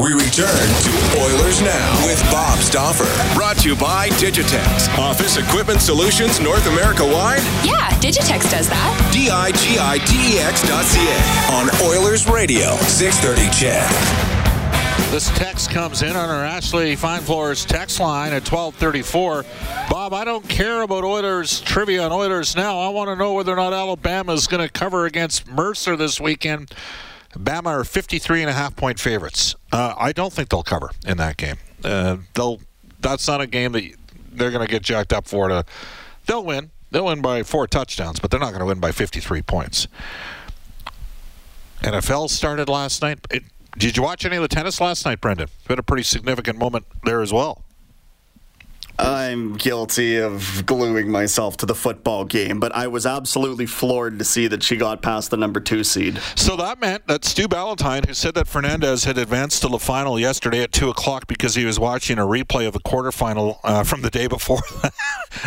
We return to Oilers Now with Bob Stauffer. Brought to you by Digitex. Office Equipment Solutions North America wide. Yeah, Digitex does that. D-I-G-I-T-E-X dot C-A. On Oilers Radio, 630 CHED. This text comes in on our Ashley Fine Floors text line at 1234. Bob, I don't care about Oilers trivia on Oilers now. I want to know whether or not Alabama is going to cover against Mercer this weekend. Bama are 53 and a half point favorites. Uh, I don't think they'll cover in that game. Uh, they'll. That's not a game that they're going to get jacked up for. To they'll win. They'll win by four touchdowns, but they're not going to win by 53 points. NFL started last night. It, did you watch any of the tennis last night, Brendan? It's been a pretty significant moment there as well. I'm guilty of gluing myself to the football game, but I was absolutely floored to see that she got past the number two seed. So that meant that Stu Ballantyne, who said that Fernandez had advanced to the final yesterday at 2 o'clock because he was watching a replay of the quarterfinal uh, from the day before,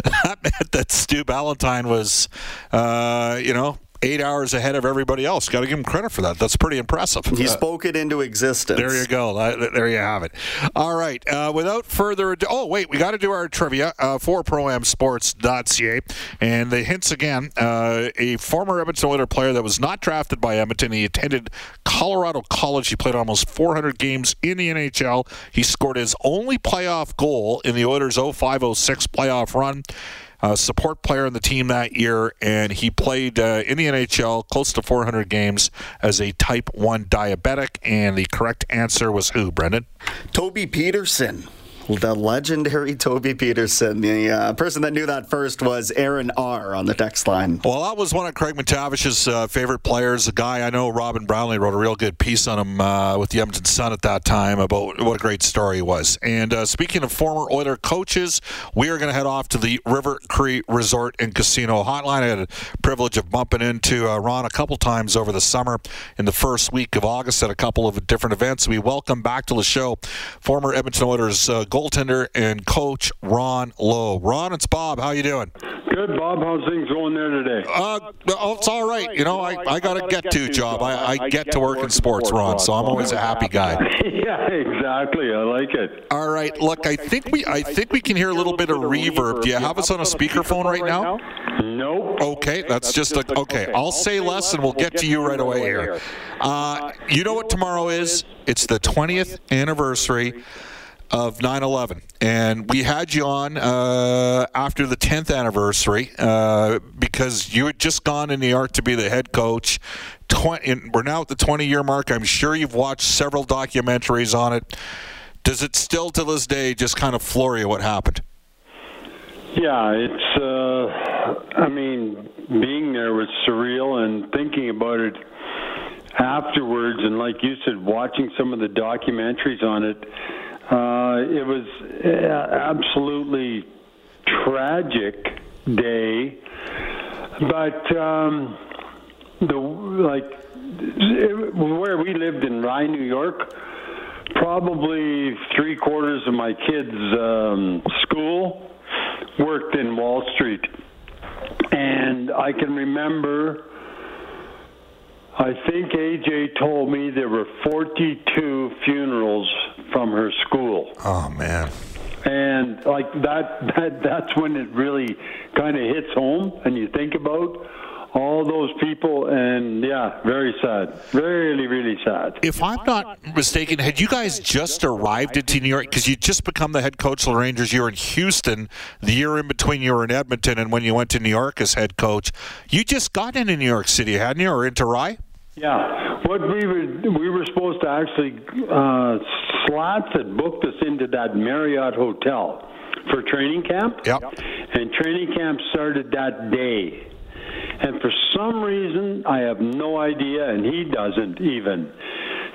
that meant that Stu Ballantyne was, uh, you know, eight hours ahead of everybody else. Got to give him credit for that. That's pretty impressive. He Uh, spoke it into existence. There you go. There you have it. All right. Uh, without further ado, oh wait, we got to do our trivia uh, for ProAmSports.ca, and the hints again. Uh, a former Edmonton Oilers player that was not drafted by Edmonton. He attended Colorado College. He played almost 400 games in the NHL. He scored his only playoff goal in the Oilers 05-06 playoff run uh, support player in the team that year, and he played uh, in the NHL close to 400 games as a type 1 diabetic. And the correct answer was who, Brendan? Toby Petersen. The legendary Toby Petersen. The uh, person that knew that first was Aaron R. on the text line. Well, that was one of Craig MacTavish's uh, favorite players. A guy I know, Robin Brownlee, wrote a real good piece on him uh, with the Edmonton Sun at that time about what a great story he was. And uh, speaking of former Oiler coaches, we are going to head off to the River Cree Resort and Casino Hotline. I had the privilege of bumping into uh, Ron a couple times over the summer in the first week of August at a couple of different events. We welcome back to the show former Edmonton Oilers uh, goaltender and coach Ron Low. Ron, it's Bob. How you doing? Good, Bob. How's things going there today? Uh, oh, it's all right. You know, I, I got a get to job. I, I get to work in sports, Ron, so I'm always a happy guy. yeah, exactly. I like it. All right, look, I think we I think we can hear a little bit of reverb. Do you have us on a speakerphone right now? Nope. Okay, that's just a okay. I'll say less, and we'll get to you right away here. Uh, you know what tomorrow is? It's the 20th anniversary of 9/11, and we had you on uh, after the 10th anniversary uh, because you had just gone to New York to be the head coach. 20, and we're now at the 20-year mark. I'm sure you've watched several documentaries on it. Does it still, to this day, just kind of floor you what happened? Yeah, it's. Uh, I mean, being there was surreal, and thinking about it afterwards, and like you said, watching some of the documentaries on it, uh, it was uh, absolutely tragic day. But um, the like it, where we lived in Rye, New York, probably three quarters of my kids' um, school worked in Wall Street, and I can remember. I think AJ told me there were 42 funerals from her school. Oh man. And like that that that's when it really kind of hits home and you think about all those people and yeah, very sad. Really really sad. If I'm not mistaken, had you guys just arrived into New York because you just become the head coach of the Rangers? You were in Houston the year in between you were in Edmonton and when you went to New York as head coach. You just got into New York City, hadn't you, or into Rye? Yeah. what we were we were supposed to actually uh, Slats had booked us into that Marriott hotel for training camp. Yep. And training camp started that day. And for some reason, I have no idea, and he doesn't even.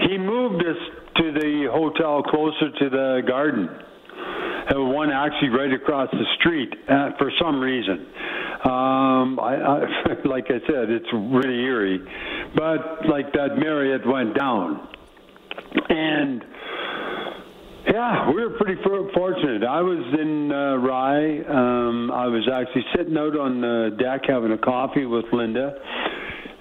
He moved us to the hotel closer to the garden. Uh, one actually right across the street uh, for some reason. Um, I, I, like I said, it's really eerie, but like that Marriott went down, and yeah, we were pretty fortunate. I was in uh, Rye. Um, I was actually sitting out on the deck having a coffee with Linda.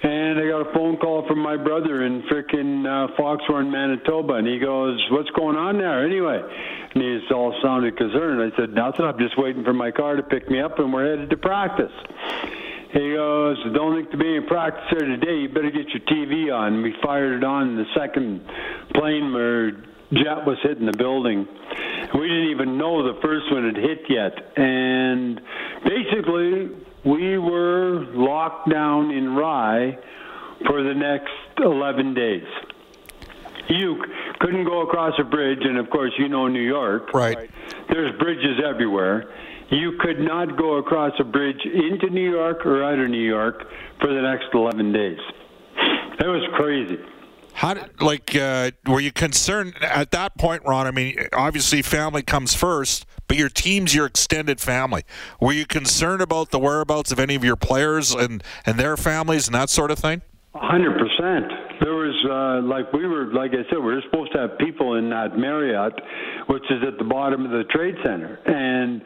And I got a phone call from my brother in frickin' uh, Foxwarren, Manitoba, and he goes, "What's going on there?" Anyway, and he's all sounded concerned. I said, "Nothing. I'm just waiting for my car to pick me up, and we're headed to practice." He goes, "Don't think to be in practice here today. You better get your TV on." We fired it on. The second plane where jet was hitting the building. We didn't even know the first one had hit yet, and basically we were locked down in Rye for the next 11 days. You couldn't go across a bridge, and of course, you know New York. Right. There's bridges everywhere. You could not go across a bridge into New York or out of New York for the next 11 days. It was crazy. How did, like uh, were you concerned at that point, Ron? I mean, obviously family comes first, but your team's your extended family. Were you concerned about the whereabouts of any of your players and and their families and that sort of thing? hundred percent. There was uh, like we were, like I said, we were supposed to have people in that Marriott, which is at the bottom of the trade center, and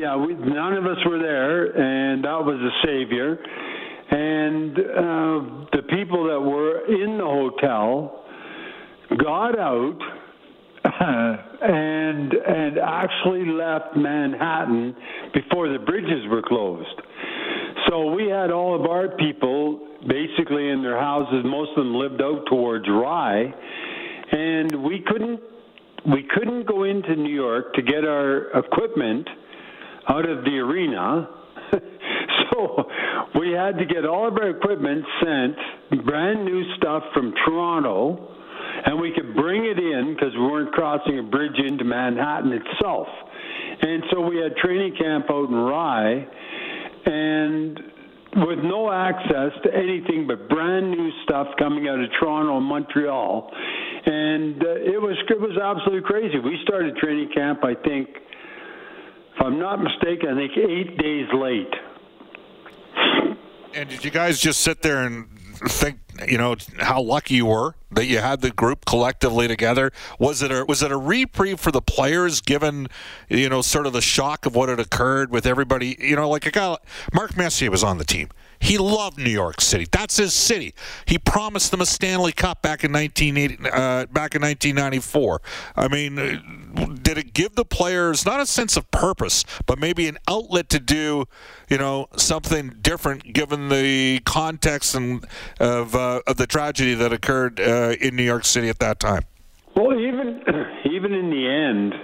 yeah, we, none of us were there, and that was a savior. And uh, the people that were in the hotel got out and and actually left Manhattan before the bridges were closed. So we had all of our people basically in their houses. Most of them lived out towards Rye, and we couldn't we couldn't go into New York to get our equipment out of the arena. we had to get all of our equipment sent, brand new stuff from Toronto, and we could bring it in because we weren't crossing a bridge into Manhattan itself. And so we had training camp out in Rye, and with no access to anything but brand new stuff coming out of Toronto and Montreal, and uh, it was it was absolutely crazy. We started training camp, I think, if I'm not mistaken, I think eight days late. And did you guys just sit there and think, you know, how lucky you were that you had the group collectively together? Was it a was it a reprieve for the players, given you know sort of the shock of what had occurred with everybody? You know, like a guy, Mark Messier was on the team. He loved New York City. That's his city. He promised them a Stanley Cup back in 1980, uh, back in 1994. I mean, uh, did it give the players not a sense of purpose, but maybe an outlet to do, you know, something different given the context and of uh, of the tragedy that occurred uh, in New York City at that time? Well, even even in the end,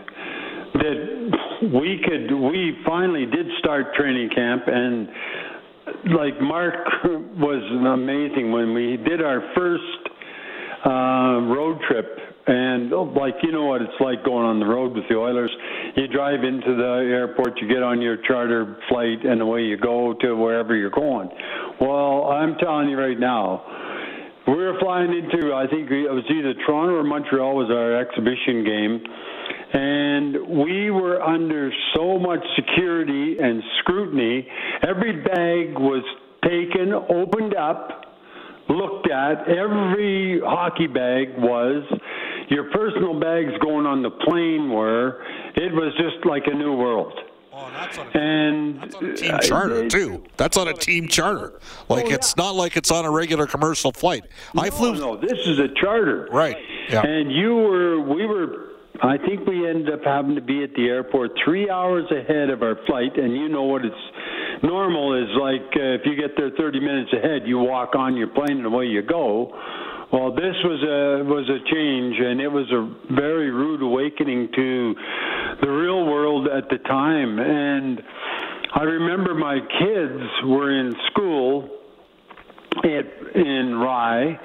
that we could we finally did start training camp and like Mark was amazing when we did our first uh, road trip, and oh, like you know what it's like going on the road with the Oilers. You drive into the airport, you get on your charter flight, and away you go to wherever you're going. Well, I'm telling you right now, we were flying into I think it was either Toronto or Montreal was our exhibition game and we were under so much security and scrutiny. Every bag was taken, opened up, looked at. Every hockey bag was. Your personal bags going on the plane were. It was just like a new world. Oh, that's on a, And that's on a team charter too. That's on a team charter. Like Oh, it's not like it's on a regular commercial flight. I flew. No, no, this is a charter. Right. Yeah. And you were, we were, I think we ended up having to be at the airport three hours ahead of our flight. And you know what it's normal is like uh, if you get there 30 minutes ahead, you walk on your plane and away you go. Well, this was a was a change, and it was a very rude awakening to the real world at the time. And I remember my kids were in school at, in Rye,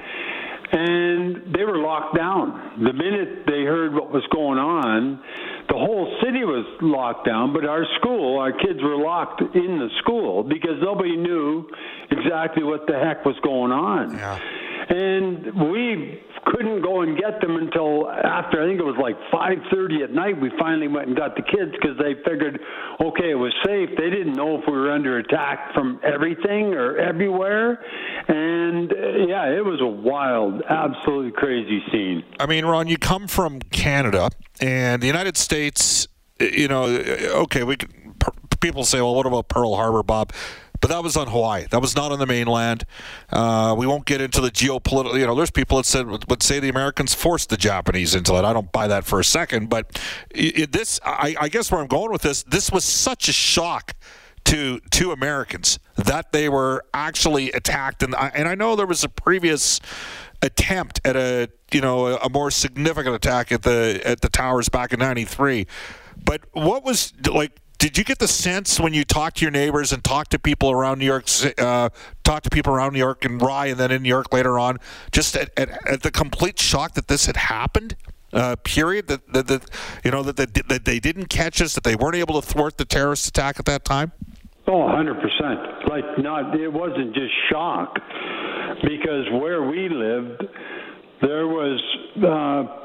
and they were locked down. The minute they heard what was going on, the whole city was locked down, but our school, our kids were locked in the school because nobody knew exactly what the heck was going on. Yeah. And we couldn't go and get them until after I think it was like 5:30 at night. We finally went and got the kids because they figured, okay, it was safe. They didn't know if we were under attack from everything or everywhere, and uh, yeah, it was a wild, absolutely crazy scene. I mean, Ron, you come from Canada and the United States. You know, okay, we people say, well, what about Pearl Harbor, Bob? But that was on Hawaii. That was not on the mainland. Uh, we won't get into the geopolitical. You know, there's people that said would say the Americans forced the Japanese into it. I don't buy that for a second. But it, this, I, I guess, where I'm going with this, this was such a shock to to Americans that they were actually attacked. And I, and I know there was a previous attempt at a you know a, a more significant attack at the at the towers back in '93. But what was like? Did you get the sense when you talked to your neighbors and talked to people around New York, uh, talked to people around New York and Rye, and then in New York later on, just at, at, at the complete shock that this had happened? Uh, period. That, that, that you know that, that that they didn't catch us, that they weren't able to thwart the terrorist attack at that time. Oh, 100%. Like not it wasn't just shock because where we lived there was uh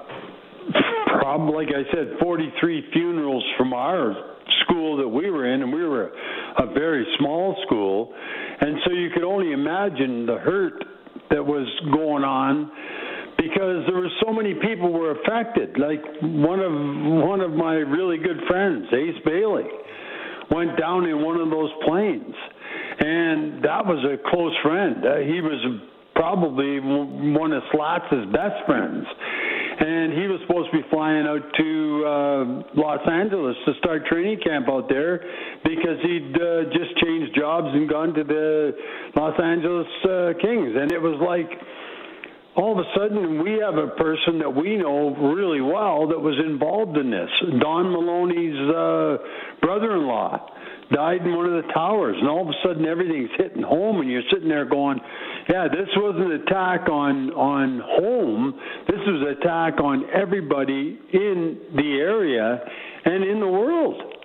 probably like I said 43 funerals from our school that we were in and we were a very small school and so you could only imagine the hurt that was going on because there were so many people were affected like one of one of my really good friends Ace Bailey went down in one of those planes. And that was a close friend. Uh, he was probably one of Slats' best friends. And he was supposed to be flying out to uh, Los Angeles to start training camp out there because he'd uh, just changed jobs and gone to the Los Angeles uh, Kings. And it was like, all of a sudden we have a person that we know really well that was involved in this. Don Maloney's uh, brother-in-law died in one of the towers, and all of a sudden everything's hitting home, and you're sitting there going, "Yeah, this was an attack on on home. This was an attack on everybody in the area and in the world."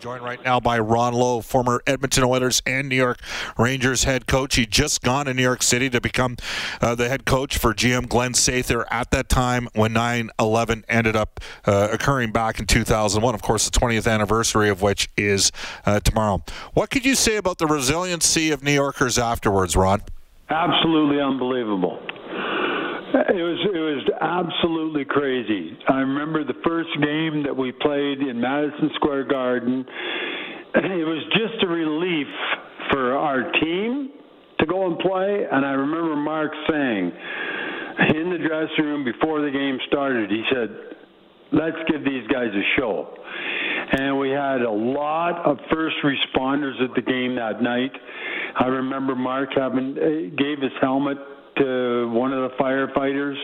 Joined right now by Ron Low, former Edmonton Oilers and New York Rangers head coach. He just gone to New York City to become uh, the head coach for GM Glenn Sather at that time when 9/11 ended up uh, occurring back in 2001. Of course, the 20th anniversary of which is uh, tomorrow. What could you say about the resiliency of New Yorkers afterwards, Ron? Absolutely unbelievable. It was it was absolutely crazy. I remember the first game that we played in Madison Square Garden. It was just a relief for our team to go and play, and I remember Mark saying in the dressing room before the game started, he said, "Let's give these guys a show." And we had a lot of first responders at the game that night. I remember Mark having eh, gave his helmet to one of the firefighters.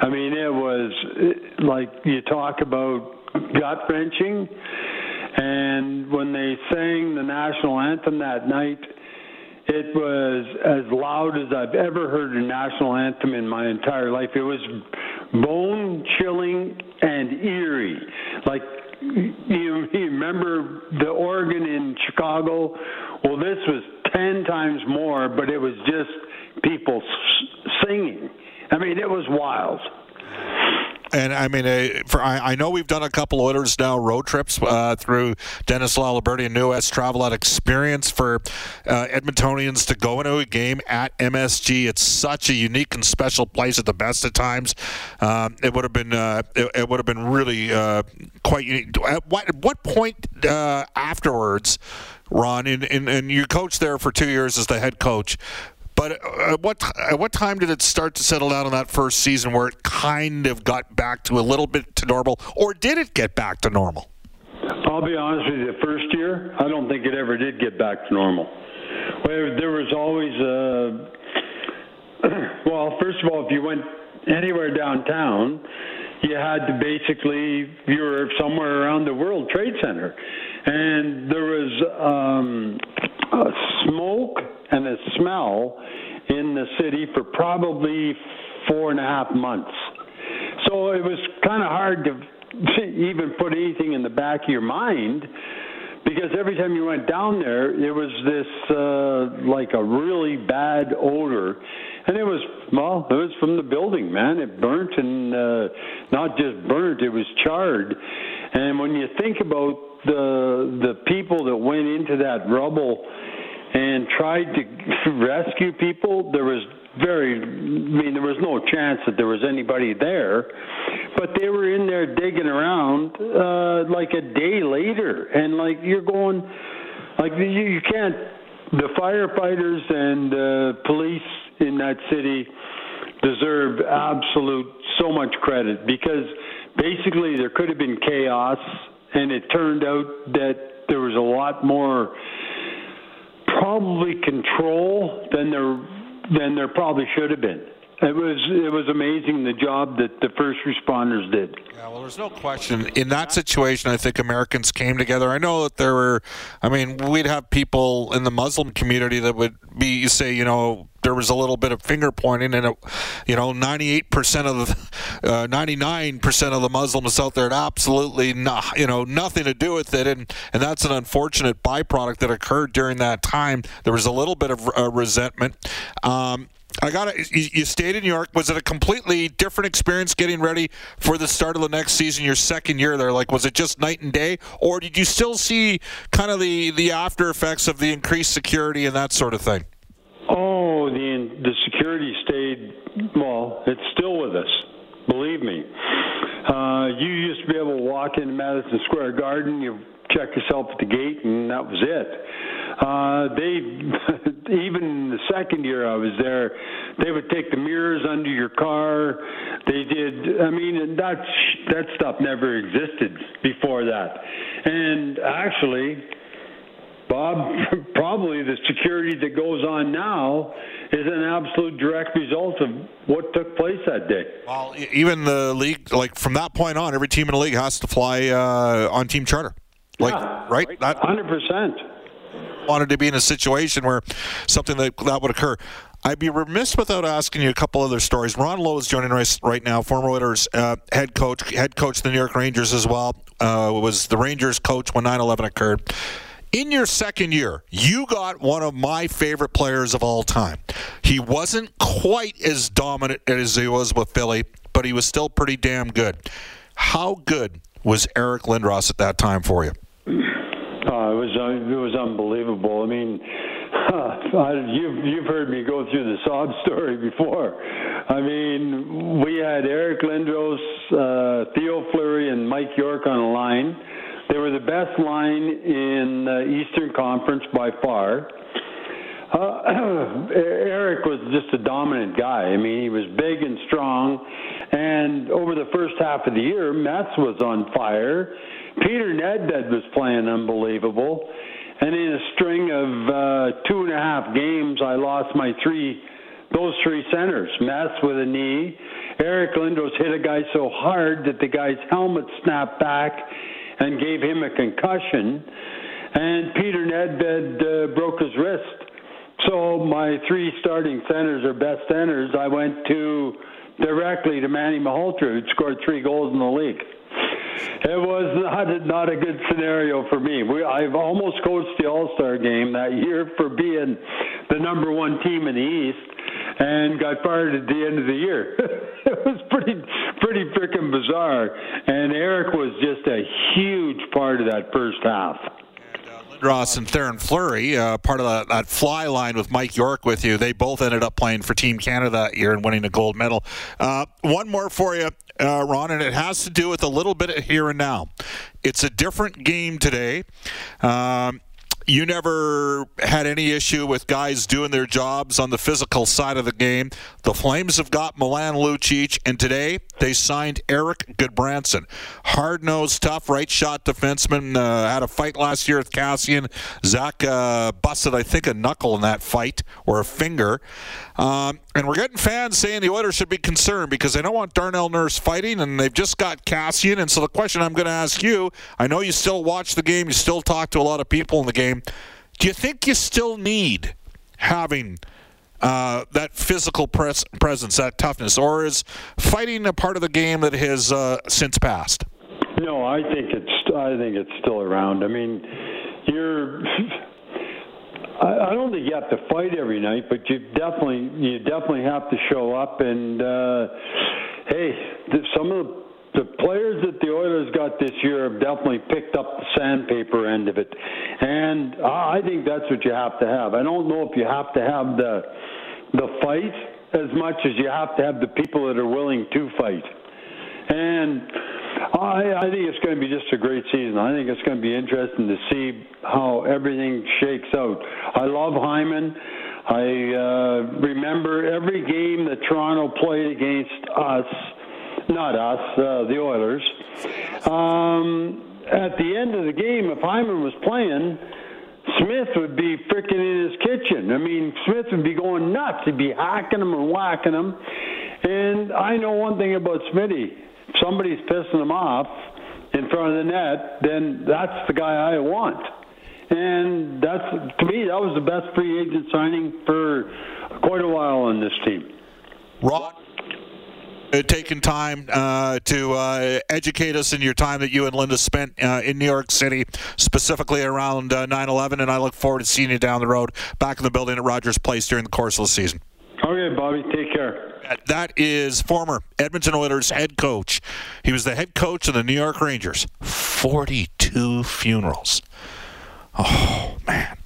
I mean, it was eh, like you talk about gut wrenching. And when they sang the national anthem that night, it was as loud as I've ever heard a national anthem in my entire life. It was bone chilling and eerie. Like you, you remember the organ in Chicago? Well, this was 10 times more, but it was just people singing. I mean, it was wild. And I mean, uh, for I, I, know we've done a couple orders now road trips uh, through Dennis Laliberti and New West Travel Out Experience for uh, Edmontonians to go into a game at MSG. It's such a unique and special place at the best of times. Um, it would have been uh, it, it, would have been really uh, quite unique. At what, at what point uh, afterwards? Ron, and, and, and you coached there for two years as the head coach. But at what at what time did it start to settle down in that first season where it kind of got back to a little bit to normal, or did it get back to normal? I'll be honest with you. The first year, I don't think it ever did get back to normal. There was always a well. First of all, if you went anywhere downtown, you had to basically you were somewhere around the World Trade Center, and there was um, smoke and a smell in the city for probably four and a half months. So it was kind of hard to even put anything in the back of your mind because every time you went down there, it was this uh, like a really bad odor, and it was well, it was from the building, man. It burnt and uh, not just burnt; it was charred. And when you think about the the people that went into that rubble and tried to rescue people, there was very, I mean, there was no chance that there was anybody there, but they were in there digging around uh, like a day later, and like you're going, like you, you can't. The firefighters and uh, police in that city deserve absolute so much credit because basically there could have been chaos, and it turned out that there was a lot more probably control than there than there probably should have been. It was it was amazing the job that the first responders did. Yeah, well, there's no question. In that situation, I think Americans came together. I know that there were, I mean, we'd have people in the Muslim community that would be say, you know, there was a little bit of finger pointing, and it, you know, 98% of the, uh, 99% of the Muslims out there had absolutely, not, you know, nothing to do with it, and and that's an unfortunate byproduct that occurred during that time. There was a little bit of uh, resentment. Um, I got it. You stayed in New York. Was it a completely different experience getting ready for the start of the next season? Your second year there, like, was it just night and day, or did you still see kind of the the after effects of the increased security and that sort of thing? Oh, the the security stayed. Well, it's still with us. Believe me. Uh, you used to be able to walk into Madison Square Garden. You check yourself at the gate, and that was it. Uh, they even the second year I was there, they would take the mirrors under your car. They did. I mean, that that stuff never existed before that. And actually, Bob, probably the security that goes on now is an absolute direct result of what took place that day. Well, even the league, like from that point on, every team in the league has to fly uh, on team charter. Like, yeah, right? That hundred percent. Wanted to be in a situation where something that that would occur. I'd be remiss without asking you a couple other stories. Ron Low is joining us right now, former Oilers uh, head coach, head coach of the New York Rangers as well. Uh, was the Rangers coach when 9/11 occurred. In your second year, you got one of my favorite players of all time. He wasn't quite as dominant as he was with Philly, but he was still pretty damn good. How good was Eric Lindros at that time for you? Uh, it was uh, it was unbelievable. I mean, you've you've heard me go through the sob story before. I mean, we had Eric Lindros, uh, Theo Fleury, and Mike York on a line. They were the best line in the Eastern Conference by far. Uh, Eric was just a dominant guy. I mean, he was big and strong. And over the first half of the year, Mess was on fire. Peter Nedved was playing unbelievable. And in a string of uh, two and a half games, I lost my three, those three centers. Mess with a knee. Eric Lindros hit a guy so hard that the guy's helmet snapped back and gave him a concussion. And Peter Nedved uh, broke his wrist. So my three starting centers or best centers, I went to directly to Manny Malhotra, who scored three goals in the league. It was not not a good scenario for me. We, I've almost coached the All Star game that year for being the number one team in the East, and got fired at the end of the year. it was pretty pretty freaking bizarre. And Eric was just a huge part of that first half. Ross and Theoren Fleury, uh, part of that, that, fly line with Mike York with you. They both ended up playing for Team Canada that year and winning a gold medal. Uh, one more for you, uh, Ron, and it has to do with a little bit of here and now. It's a different game today. Um, you never had any issue with guys doing their jobs on the physical side of the game. The Flames have got Milan Lucic, and today they signed Erik Gudbranson. Hard nosed, tough, right shot defenseman. Uh, had a fight last year with Kassian. Zack uh, busted, I think, a knuckle in that fight or a finger. Um, and we're getting fans saying the Oilers should be concerned because they don't want Darnell Nurse fighting, and they've just got Kassian. And so the question I'm going to ask you I know you still watch the game, you still talk to a lot of people in the game. Do you think you still need having uh, that physical pres- presence, that toughness, or is fighting a part of the game that has uh, since passed? No, I think it's I think it's still around. I mean, you're. I, I don't think you have to fight every night, but you definitely you definitely have to show up. And uh, hey, some of the the players that the Oilers got this year have definitely picked up the sandpaper end of it, and I think that's what you have to have. I don't know if you have to have the the fight as much as you have to have the people that are willing to fight, and. I, I think it's going to be just a great season. I think it's going to be interesting to see how everything shakes out. I love Hyman. I uh, remember every game that Toronto played against us not us, uh, the Oilers. Um, at the end of the game, if Hyman was playing, Smith would be freaking in his kitchen. I mean, Smith would be going nuts. He'd be hacking him and whacking him. And I know one thing about Smitty. If somebody's pissing him off in front of the net, then that's the guy I want. And that's to me that was the best free agent signing for quite a while on this team. Rock uh, taking time uh, to uh, educate us in your time that you and Linda spent uh, in New York City, specifically around 9/11, uh, and I look forward to seeing you down the road, back in the building at Rogers Place during the course of the season. Okay, Bobby, take care. That is former Edmonton Oilers head coach. He was the head coach of the New York Rangers. 42 funerals. Oh man.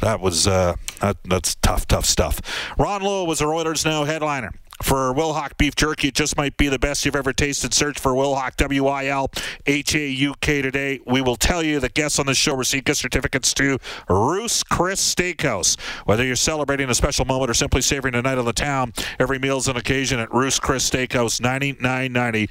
That was uh, that, that's tough, tough stuff. Ron Low was a Oilers Now headliner for Wilhauk beef jerky. It just might be the best you've ever tasted. Search for Wilhauk, W I L H A U K today. We will tell you that guests on the show receive gift certificates to Ruth's Chris Steakhouse. Whether you're celebrating a special moment or simply savoring a night on the town, every meal's an occasion at Ruth's Chris Steakhouse, ninety nine ninety.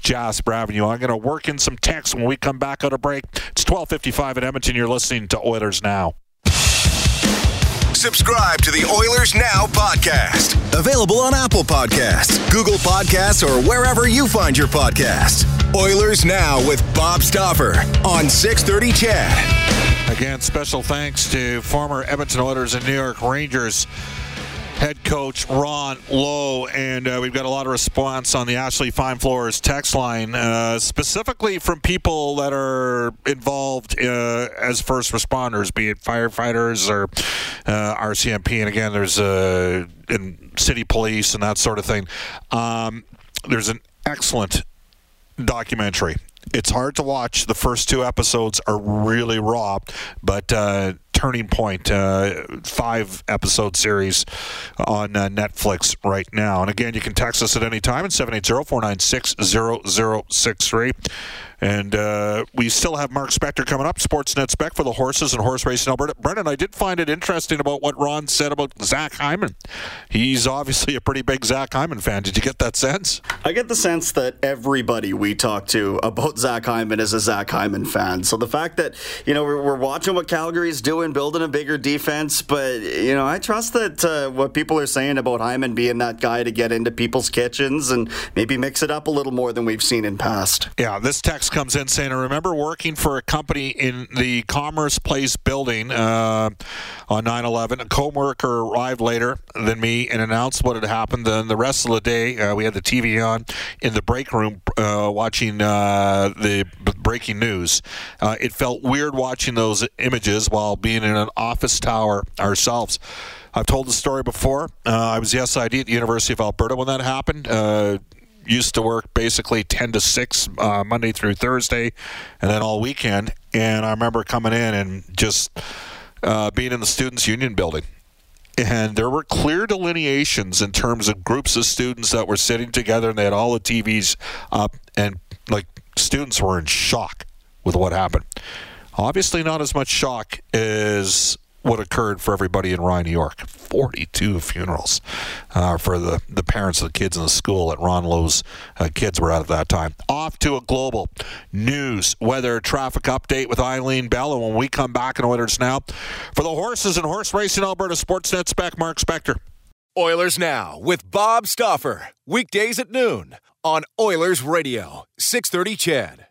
Jasper Avenue. I'm going to work in some text when we come back out of break. It's 12:55 at Edmonton. You're listening to Oilers Now. Subscribe to the Oilers Now podcast. Available on Apple Podcasts, Google Podcasts, or wherever you find your podcasts. Oilers Now with Bob Stauffer on 630 CHED. Again, special thanks to former Edmonton Oilers and New York Rangers head coach Ron Low, and uh, we've got a lot of response on the Ashley Fine Floors text line, uh, specifically from people that are involved uh, as first responders, be it firefighters or uh, RCMP, and again, there's uh, in city police and that sort of thing. Um, there's an excellent documentary. It's hard to watch. The first two episodes are really raw, but uh, Turning Point, uh, five episode series on uh, Netflix right now. And again, you can text us at any time at 780 496 0063. And uh, we still have Mark Spector coming up, Sportsnet Spec for the horses and horse racing Alberta. Brendan, I did find it interesting about what Ron said about Zach Hyman. He's obviously a pretty big Zach Hyman fan. Did you get that sense? I get the sense that everybody we talk to about Zach Hyman is a Zach Hyman fan. So the fact that, you know, we're, we're watching what Calgary's doing, building a bigger defense, but, you know, I trust that uh, what people are saying about Hyman being that guy to get into people's kitchens and maybe mix it up a little more than we've seen in past. Yeah, this text comes in saying, I remember working for a company in the Commerce Place building uh, on 9 11. A co worker arrived later than me and announced what had happened. Then the rest of the day, uh, we had the TV on in the break room uh, watching uh, the breaking news. Uh, it felt weird watching those images while being in an office tower ourselves. I've told the story before. Uh, I was the SID at the University of Alberta when that happened used to work basically 10 to 6 uh, Monday through Thursday and then all weekend. And I remember coming in and just uh, being in the Students' Union building. And there were clear delineations in terms of groups of students that were sitting together and they had all the TVs up. And like students were in shock with what happened. Obviously, not as much shock as what occurred for everybody in Rye, New York. 42 funerals uh, for the, the parents of the kids in the school that Ron Low's uh, kids were at at that time. Off to a global news weather traffic update with Eileen Bell. And when we come back in Oilers Now, for the horses and horse racing Alberta Sportsnet spec, Mark Spector. Oilers Now with Bob Stauffer. Weekdays at noon on Oilers Radio, 630 CHED.